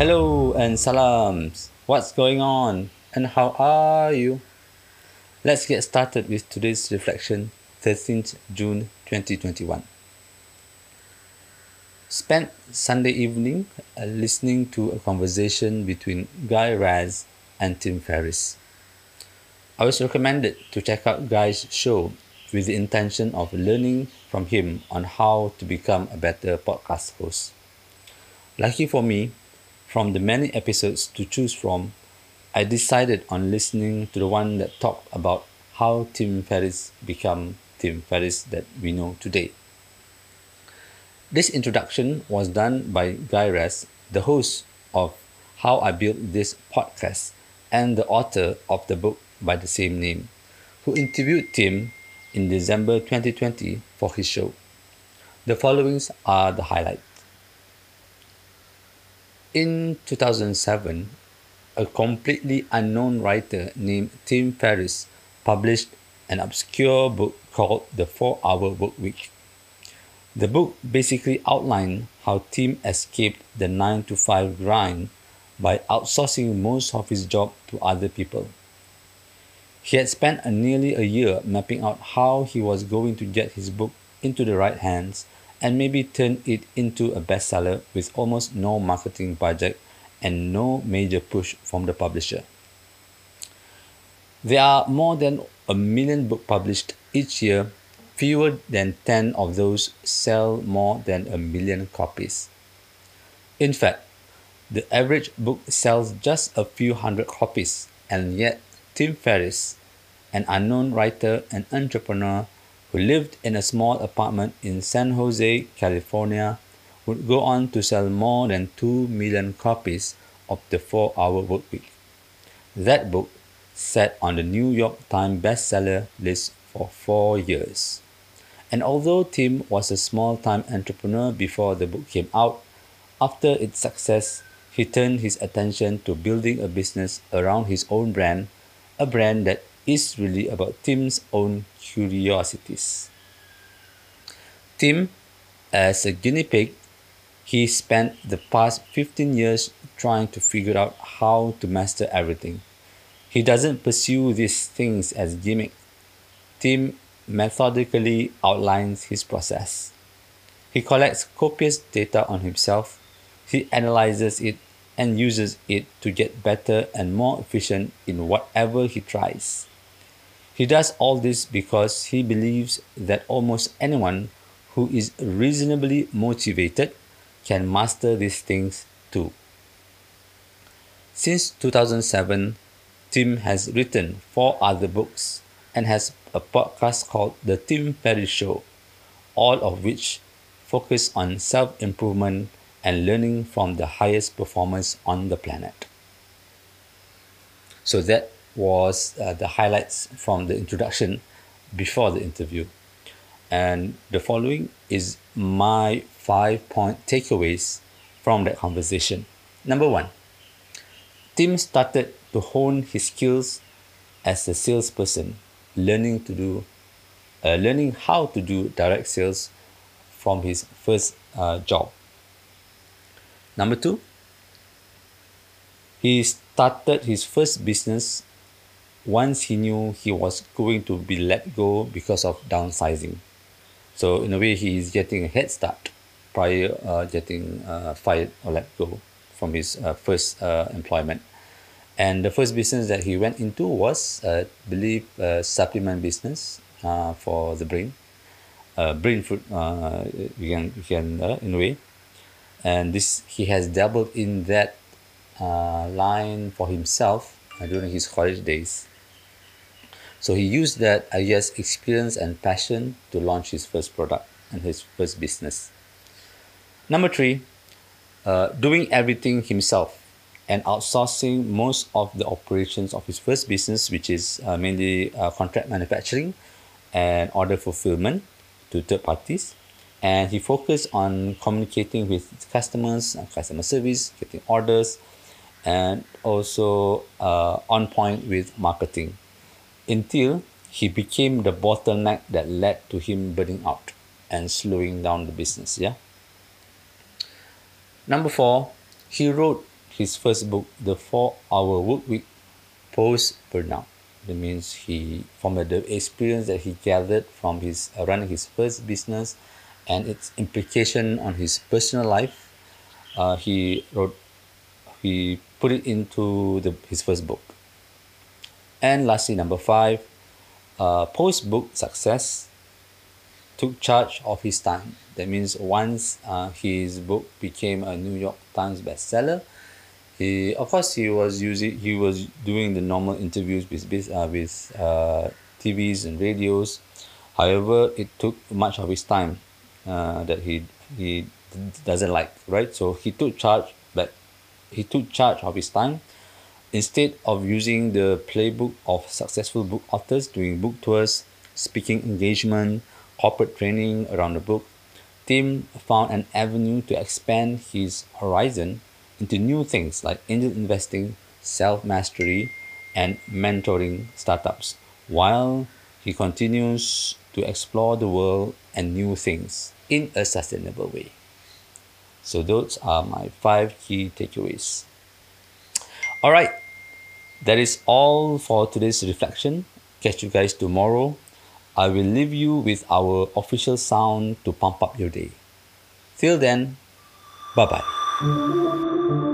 Hello and salams. What's going on and how are you? Let's get started with today's reflection, 13th June 2021. Spent Sunday evening uh, listening to a conversation between Guy Raz and Tim Ferriss. I was recommended to check out Guy's show with the intention of learning from him on how to become a better podcast host. Lucky for me, from the many episodes to choose from, I decided on listening to the one that talked about how Tim Ferriss became Tim Ferriss that we know today. This introduction was done by Guy Raz, the host of How I Built This podcast and the author of the book by the same name, who interviewed Tim in December 2020 for his show. The followings are the highlights. In 2007, a completely unknown writer named Tim Ferriss published an obscure book called The 4 Hour Work Week. The book basically outlined how Tim escaped the 9 to 5 grind by outsourcing most of his job to other people. He had spent a nearly a year mapping out how he was going to get his book into the right hands and maybe turn it into a bestseller with almost no marketing budget and no major push from the publisher. There are more than a million books published each year. Fewer than 10 of those sell more than a million copies. In fact, the average book sells just a few hundred copies, and yet Tim Ferriss, an unknown writer and entrepreneur who lived in a small apartment in San Jose, California, would go on to sell more than 2 million copies of the 4 Hour Workweek. That book sat on the New York Times bestseller list for four years. And although Tim was a small time entrepreneur before the book came out, after its success, he turned his attention to building a business around his own brand a brand that is really about Tim's own curiosities. Tim, as a guinea pig, he spent the past 15 years trying to figure out how to master everything. He doesn't pursue these things as gimmick. Tim methodically outlines his process. He collects copious data on himself, he analyzes it and uses it to get better and more efficient in whatever he tries. He does all this because he believes that almost anyone who is reasonably motivated can master these things too. Since 2007, Tim has written four other books and has a podcast called The Tim Ferriss Show, all of which focus on self improvement and learning from the highest performers on the planet. So that was uh, the highlights from the introduction before the interview. And the following is my five point takeaways from that conversation. Number one, Tim started to hone his skills as a salesperson, learning to do, uh, learning how to do direct sales from his first uh, job. Number two, he started his first business once he knew he was going to be let go because of downsizing. So in a way, he is getting a head start prior uh, getting uh, fired or let go from his uh, first uh, employment. And the first business that he went into was, uh, I believe, a supplement business uh, for the brain, uh, brain food. Uh, you can, you can uh, in a way, and this he has dabbled in that uh, line for himself uh, during his college days. So he used that, I guess, experience and passion to launch his first product and his first business. Number three, uh, doing everything himself and outsourcing most of the operations of his first business, which is uh, mainly uh, contract manufacturing and order fulfillment to third parties. And he focused on communicating with customers, uh, customer service, getting orders, and also uh, on point with marketing until he became the bottleneck that led to him burning out and slowing down the business. Yeah. Number four, he wrote his first book, The Four Hour Work Week, post burnout. That means he, from the experience that he gathered from his uh, running his first business and its implication on his personal life, uh, he wrote, he put it into the, his first book. And lastly, number five, uh, post book success took charge of his time. That means once uh, his book became a New York Times bestseller, he of course he was using he was doing the normal interviews with with, uh, with uh, TVs and radios. However, it took much of his time uh, that he he doesn't like right. So he took charge, but he took charge of his time instead of using the playbook of successful book authors doing book tours, speaking engagement, corporate training around the book. Tim found an avenue to expand his horizon into new things like angel investing, self mastery, and mentoring startups, while he continues to explore the world and new things in a sustainable way. So, those are my five key takeaways. All right, that is all for today's reflection. Catch you guys tomorrow. I will leave you with our official sound to pump up your day. Till then, bye bye.